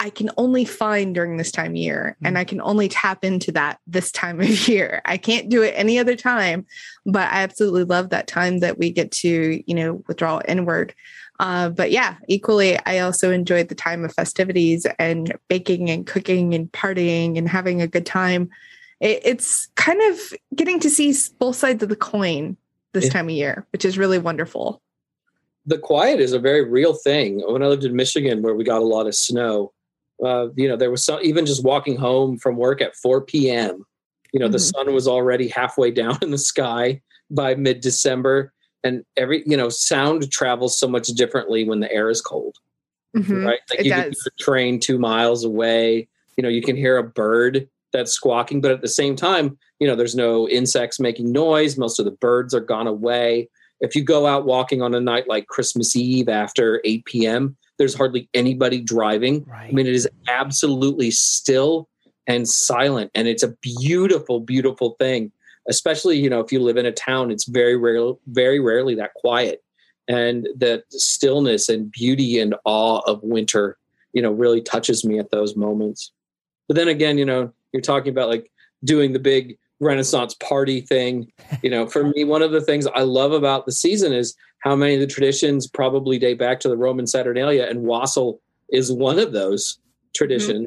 S2: I can only find during this time of year mm-hmm. and I can only tap into that this time of *laughs* year. I can't do it any other time, but I absolutely love that time that we get to, you know, withdraw inward. Uh, but yeah, equally, I also enjoyed the time of festivities and baking and cooking and partying and having a good time. It, it's kind of getting to see both sides of the coin this time of year, which is really wonderful.
S3: The quiet is a very real thing. When I lived in Michigan, where we got a lot of snow, uh, you know, there was some, even just walking home from work at 4 p.m. You know, mm-hmm. the sun was already halfway *laughs* down in the sky by mid December. And every, you know, sound travels so much differently when the air is cold. Mm-hmm. Right. Like it you does. can train two miles away. You know, you can hear a bird that's squawking, but at the same time, you know, there's no insects making noise. Most of the birds are gone away. If you go out walking on a night like Christmas Eve after 8 p.m., there's hardly anybody driving. Right. I mean, it is absolutely still and silent, and it's a beautiful, beautiful thing. Especially, you know, if you live in a town, it's very rare, very rarely that quiet, and that stillness and beauty and awe of winter, you know, really touches me at those moments. But then again, you know, you're talking about like doing the big Renaissance party thing. You know, for me, one of the things I love about the season is how many of the traditions probably date back to the Roman Saturnalia, and wassail is one of those traditions. Mm-hmm.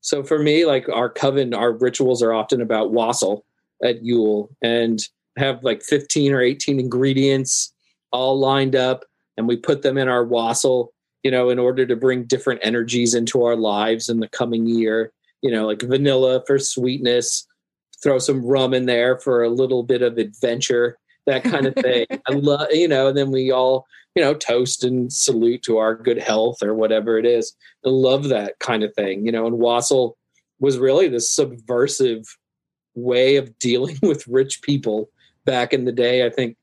S3: So for me, like our coven, our rituals are often about wassail at Yule and have like 15 or 18 ingredients all lined up, and we put them in our wassail, you know, in order to bring different energies into our lives in the coming year. You know, like vanilla for sweetness, throw some rum in there for a little bit of adventure that kind of *laughs* thing. I love, you know, and then we all, you know, toast and salute to our good health or whatever it is. I love that kind of thing, you know, and wassail was really this subversive way of *laughs* dealing with rich people back in the day. I think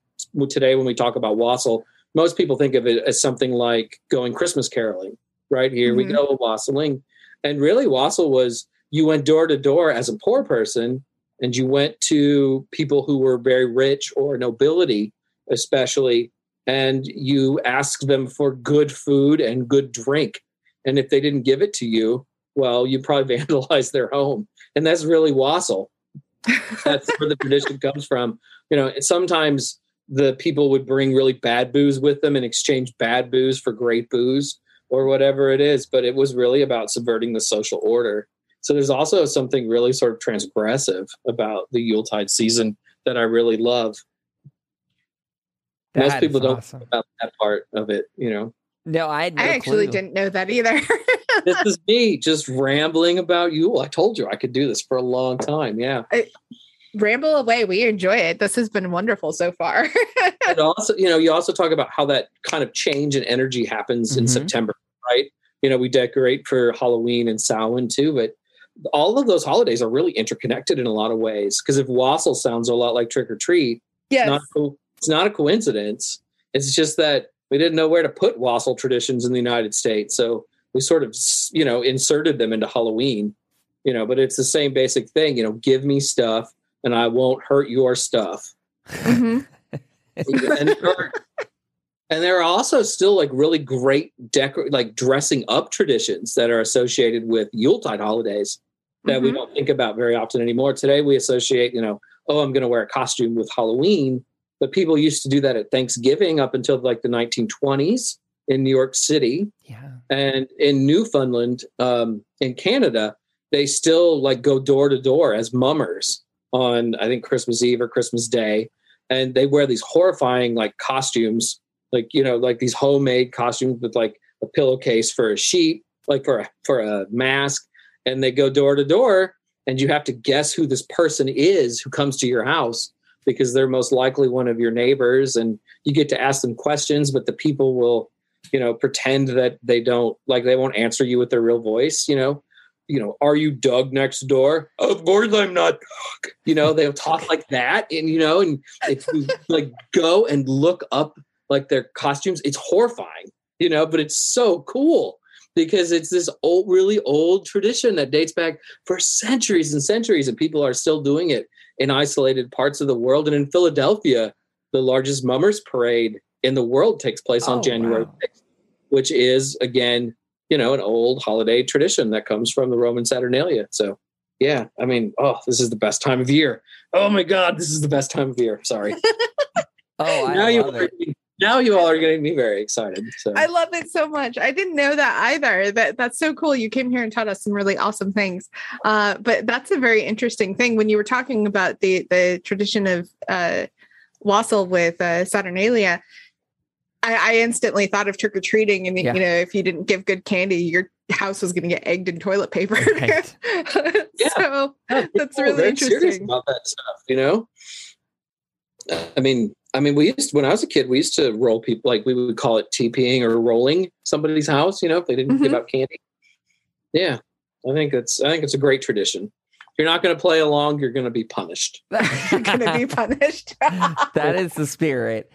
S3: today when we talk about wassail, most people think of it as something like going Christmas caroling, right? Here mm-hmm. we go wassailing. And really wassail was you went door to door as a poor person and you went to people who were very rich or nobility, especially, and you asked them for good food and good drink. And if they didn't give it to you, well, you probably *laughs* vandalized their home. And that's really wassail. That's where the tradition comes from. You know, sometimes the people would bring really bad booze with them and exchange bad booze for great booze or whatever it is. But it was really about subverting the social order. So there's also something really sort of transgressive about the Yuletide season that I really love. That Most people don't awesome. know about that part of it, you know.
S1: No, I
S2: no I actually clue. didn't know that either. *laughs*
S3: this is me just rambling about Yule. I told you I could do this for a long time. Yeah. I,
S2: ramble away. We enjoy it. This has been wonderful so far. *laughs*
S3: and also, you know, you also talk about how that kind of change in energy happens mm-hmm. in September, right? You know, we decorate for Halloween and Samhain too, but all of those holidays are really interconnected in a lot of ways. Because if wassail sounds a lot like trick or treat,
S2: yes.
S3: it's, not, it's not a coincidence. It's just that we didn't know where to put wassail traditions in the United States. So we sort of, you know, inserted them into Halloween, you know, but it's the same basic thing, you know, give me stuff and I won't hurt your stuff. Mm-hmm. *laughs* and, and there are also still like really great decor, like dressing up traditions that are associated with Yuletide holidays that mm-hmm. we don't think about very often anymore. Today we associate, you know, oh, I'm going to wear a costume with Halloween, but people used to do that at Thanksgiving up until like the 1920s in New York City.
S1: Yeah.
S3: And in Newfoundland, um, in Canada, they still like go door to door as mummers on I think Christmas Eve or Christmas Day, and they wear these horrifying like costumes like you know like these homemade costumes with like a pillowcase for a sheep like for a, for a mask and they go door to door and you have to guess who this person is who comes to your house because they're most likely one of your neighbors and you get to ask them questions but the people will you know pretend that they don't like they won't answer you with their real voice you know? You know are you doug next door? Of course i'm not doug. You know they'll talk like that and you know and if you like go and look up like their costumes it's horrifying you know but it's so cool because it's this old really old tradition that dates back for centuries and centuries and people are still doing it in isolated parts of the world. And in philadelphia the largest mummers parade in the world takes place on
S1: Oh,
S3: january
S1: wow.
S3: 6th which is again you know an old holiday tradition that comes from the roman saturnalia. So yeah i mean oh this is the best time of year. Oh my god this is the best time of year. Sorry. *laughs*
S1: Oh, I
S3: now you are. Now you all are getting me very excited so
S2: I love it so much. I didn't know that either. That that's so cool. You came here and taught us some really awesome things. Uh, but that's a very interesting thing. When you were talking about the the tradition of uh, wassail with uh, Saturnalia, I, I instantly thought of trick or treating, and
S1: Yeah.
S2: you know, if you didn't give good candy, your house was going to get egged in toilet paper.
S1: Right. *laughs*
S3: Yeah.
S2: so
S3: Yeah,
S2: That's
S3: people are
S2: really
S3: very serious
S2: interesting.
S3: about that stuff. You know, I mean, I mean, we used when I was a kid, we used to roll people like we would call it TPing or rolling somebody's house. You know, if they didn't give
S2: Mhm.
S3: out candy. Yeah, I think it's I think it's a great tradition. If you're not going to play along, you're going to be punished. *laughs*
S2: you're going to be punished. *laughs*
S1: that is the spirit.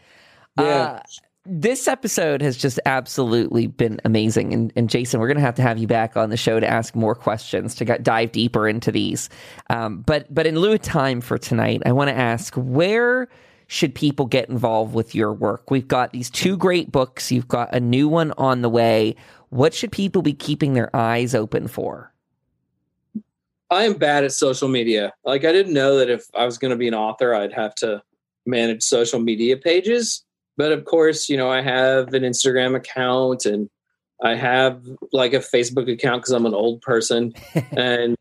S3: Yeah.
S1: Uh, this episode has just absolutely been amazing. And, and Jason, we're going to have to have you back on the show to ask more questions, to get, dive deeper into these. Um, but, but in lieu of time for tonight, I want to ask where should people get involved with your work? We've got these two great books, you've got a new one on the way. What should people be keeping their eyes open for?
S3: I am bad at social media. Like I didn't know that if I was going to be an author, I'd have to manage social media pages. But of course, you know, I have an Instagram account and I have like a Facebook account because I'm an old person, *laughs* and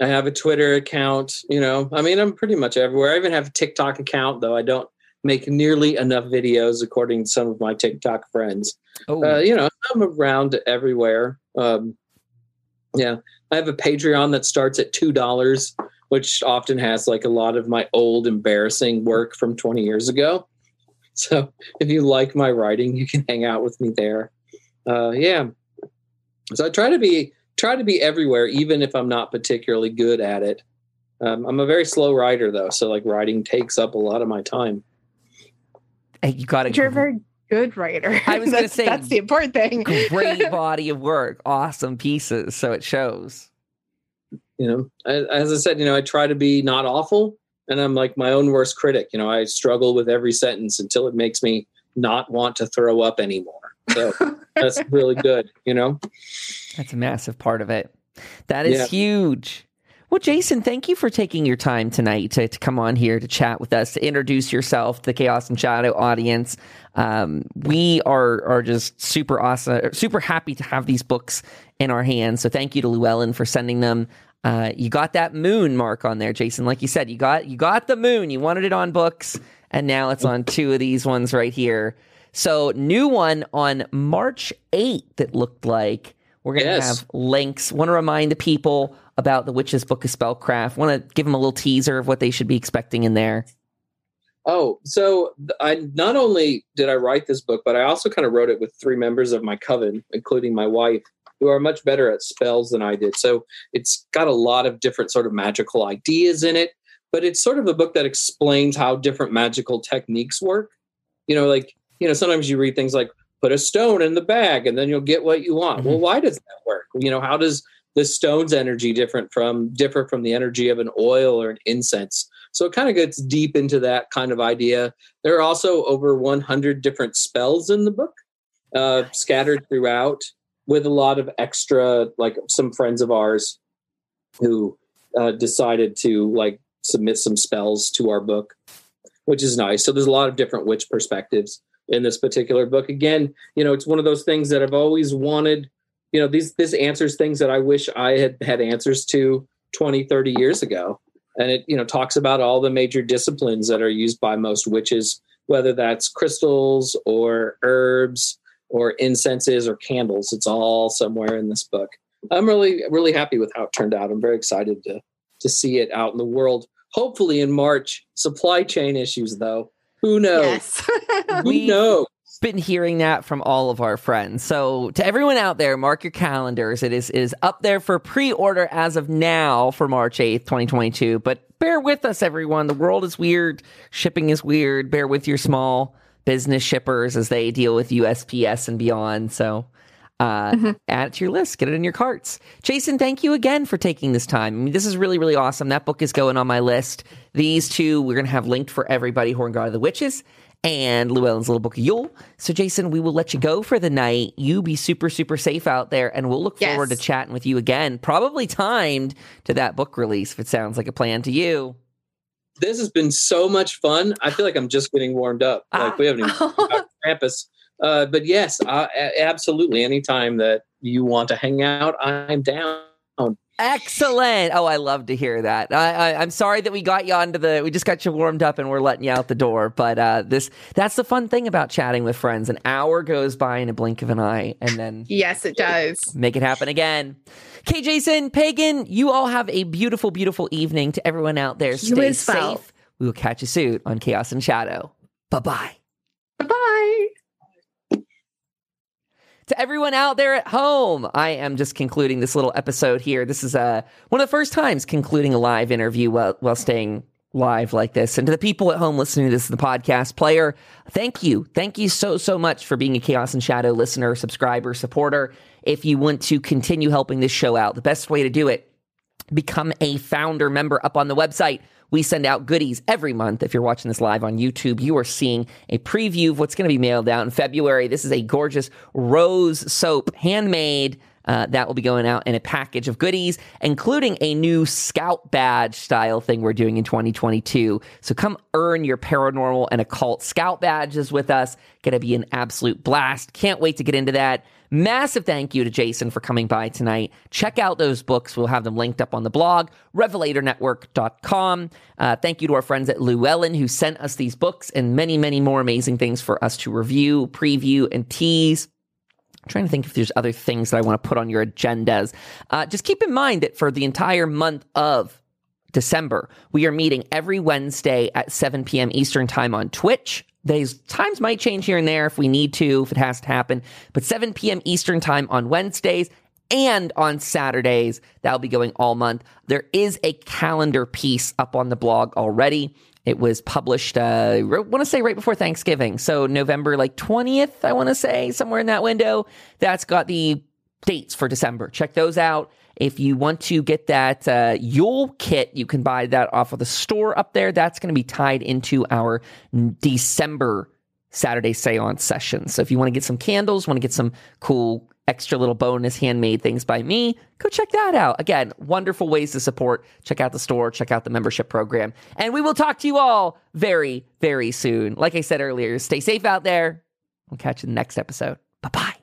S3: I have a Twitter account. You know, I mean, I'm pretty much everywhere. I even have a TikTok account, though I don't make nearly enough videos, according to some of my TikTok friends
S1: Oh,
S3: uh, you know, I'm around everywhere. Um, yeah, I have a Patreon that starts at two dollars, which often has like a lot of my old embarrassing work from 20 years ago. So if you like my writing, you can hang out with me there. Uh, yeah, so I try to be try to be everywhere, even if I'm not particularly good at it. Um, I'm a very slow writer, though, so like writing takes up a lot of my time.
S1: hey, you got
S2: But you're a
S1: a
S2: very good writer.
S1: I was gonna
S2: That's-
S1: say-
S2: that's the important thing.
S1: great *laughs* body of work, awesome pieces. So it shows.
S3: you know I- as i said you know i try to be not awful and i'm like my own worst critic you know i struggle with every sentence until it makes me not want to throw up anymore so *laughs* that's really good you know
S1: That's a massive part of it. That is
S3: Yeah.
S1: huge. Well, Jason, thank you for taking your time tonight to, to come on here to chat with us, to introduce yourself to the Chaos and Shadow audience. Um, we are are just super awesome, super happy to have these books in our hands. So thank you to Llewellyn for sending them. Uh, you got that moon mark on there, Jason. Like you said, you got you got the moon. You wanted it on books, and now it's on two of these ones right here. So new one on March 8th, it looked like. We're going to
S3: Yes.
S1: have links. Want to remind the people about the Witch's Book of Spellcraft. Want to give them a little teaser of what they should be expecting in there.
S3: oh so i not only did i write this book but i also kind of wrote it with three members of my coven including my wife who are much better at spells than i did so it's got a lot of different sort of magical ideas in it but it's sort of a book that explains how different magical techniques work you know like you know sometimes you read things like put a stone in the bag and then you'll get what you want. Well why does that work? You know how does the stone's energy different from differ from the energy of an oil or an incense? So it kind of gets deep into that kind of idea. There are also over 100 different spells in the book uh, scattered throughout with a lot of extra like some friends of ours who uh, decided to like submit some spells to our book which is nice. So there's a lot of different witch perspectives in this particular book again you know it's one of those things that i've always wanted you know these this answers things that i wish i had had answers to 20 30 years ago and it you know talks about all the major disciplines that are used by most witches whether that's crystals or herbs or incenses or candles. It's all somewhere in this book. I'm really, really happy with how it turned out. I'm very excited to to see it out in the world. Hopefully in March. Supply chain issues, though. Who knows?
S2: Yes.
S3: Who *laughs*
S1: We-
S3: knows?
S1: been hearing that from all of our friends. So to everyone out there, mark your calendars. It is it is up there for pre-order as of now for March 8th, 2022. But bear with us, everyone. The world is weird. Shipping is weird. Bear with your small business shippers as they deal with USPS and beyond. So uh, add it to your list, get it in your carts. Jason, thank you again for taking this time. I mean, this is really, really awesome. That book is going on my list. These two we're going to have linked for everybody Horned God of the Witches and Llewellyn's Little Book of Yule. So, Jason, we will let you go for the night. You be super, super safe out there, and we'll look forward to chatting with you again, probably timed to that book release, if it sounds like a plan to you.
S3: This has been so much fun. I feel like I'm just getting warmed up.
S1: Ah.
S3: Like we haven't even talked about *laughs* Krampus. Uh, but yes, uh, a- absolutely. Anytime that you want to hang out, I'm down.
S1: Excellent. Oh, I love to hear that. I, I, I'm sorry that we got you onto the. We just got you warmed up and we're letting you out the door. But uh, this that's the fun thing about chatting with friends. An hour goes by in a blink of an eye, and then
S2: yes, it does.
S1: make it happen again. Okay, Jason, Pagan, you all have a beautiful, beautiful evening. To everyone out there,
S2: You
S1: stay
S2: as well.
S1: safe. We will catch you soon on Chaos and Shadow. Bye bye.
S2: Bye bye.
S1: To everyone out there at home, I am just concluding this little episode here. This is uh, one of the first times concluding a live interview while, while staying live like this. And to the people at home listening to this, the podcast player, thank you. Thank you so, so much for being a Chaos and Shadow listener, subscriber, supporter. If you want to continue helping this show out, the best way to do it become a founder member up on the website. We send out goodies every month. If you're watching this live on YouTube, you are seeing a preview of what's going to be mailed out in February. This is a gorgeous rose soap, handmade. Uh, that will be going out in a package of goodies, including a new scout badge style thing we're doing in 2022. So come earn your paranormal and occult scout badges with us. Going to be an absolute blast. Can't wait to get into that. Massive thank you to Jason for coming by tonight. Check out those books. We'll have them linked up on the blog, revelatornetwork.com. Uh, thank you to our friends at Llewellyn who sent us these books and many, many more amazing things for us to review, preview, and tease. I'm trying to think if there's other things that I want to put on your agendas. Uh, just keep in mind that for the entire month of December, we are meeting every Wednesday at 7 p.m. Eastern Time on Twitch. These times might change here and there if we need to, if it has to happen, but 7 p.m. Eastern Time on Wednesdays and on Saturdays. That'll be going all month. There is a calendar piece up on the blog already. It was published, uh, I want to say right before Thanksgiving. So November like 20th, I want to say, somewhere in that window. That's got the dates for December. Check those out. If you want to get that uh, Yule kit, you can buy that off of the store up there. That's going to be tied into our December Saturday seance session. So if you want to get some candles, want to get some cool extra little bonus handmade things by me, go check that out. Again, wonderful ways to support. Check out the store, check out the membership program. And we will talk to you all very, very soon. Like I said earlier, stay safe out there. We'll catch you in the next episode. Bye bye.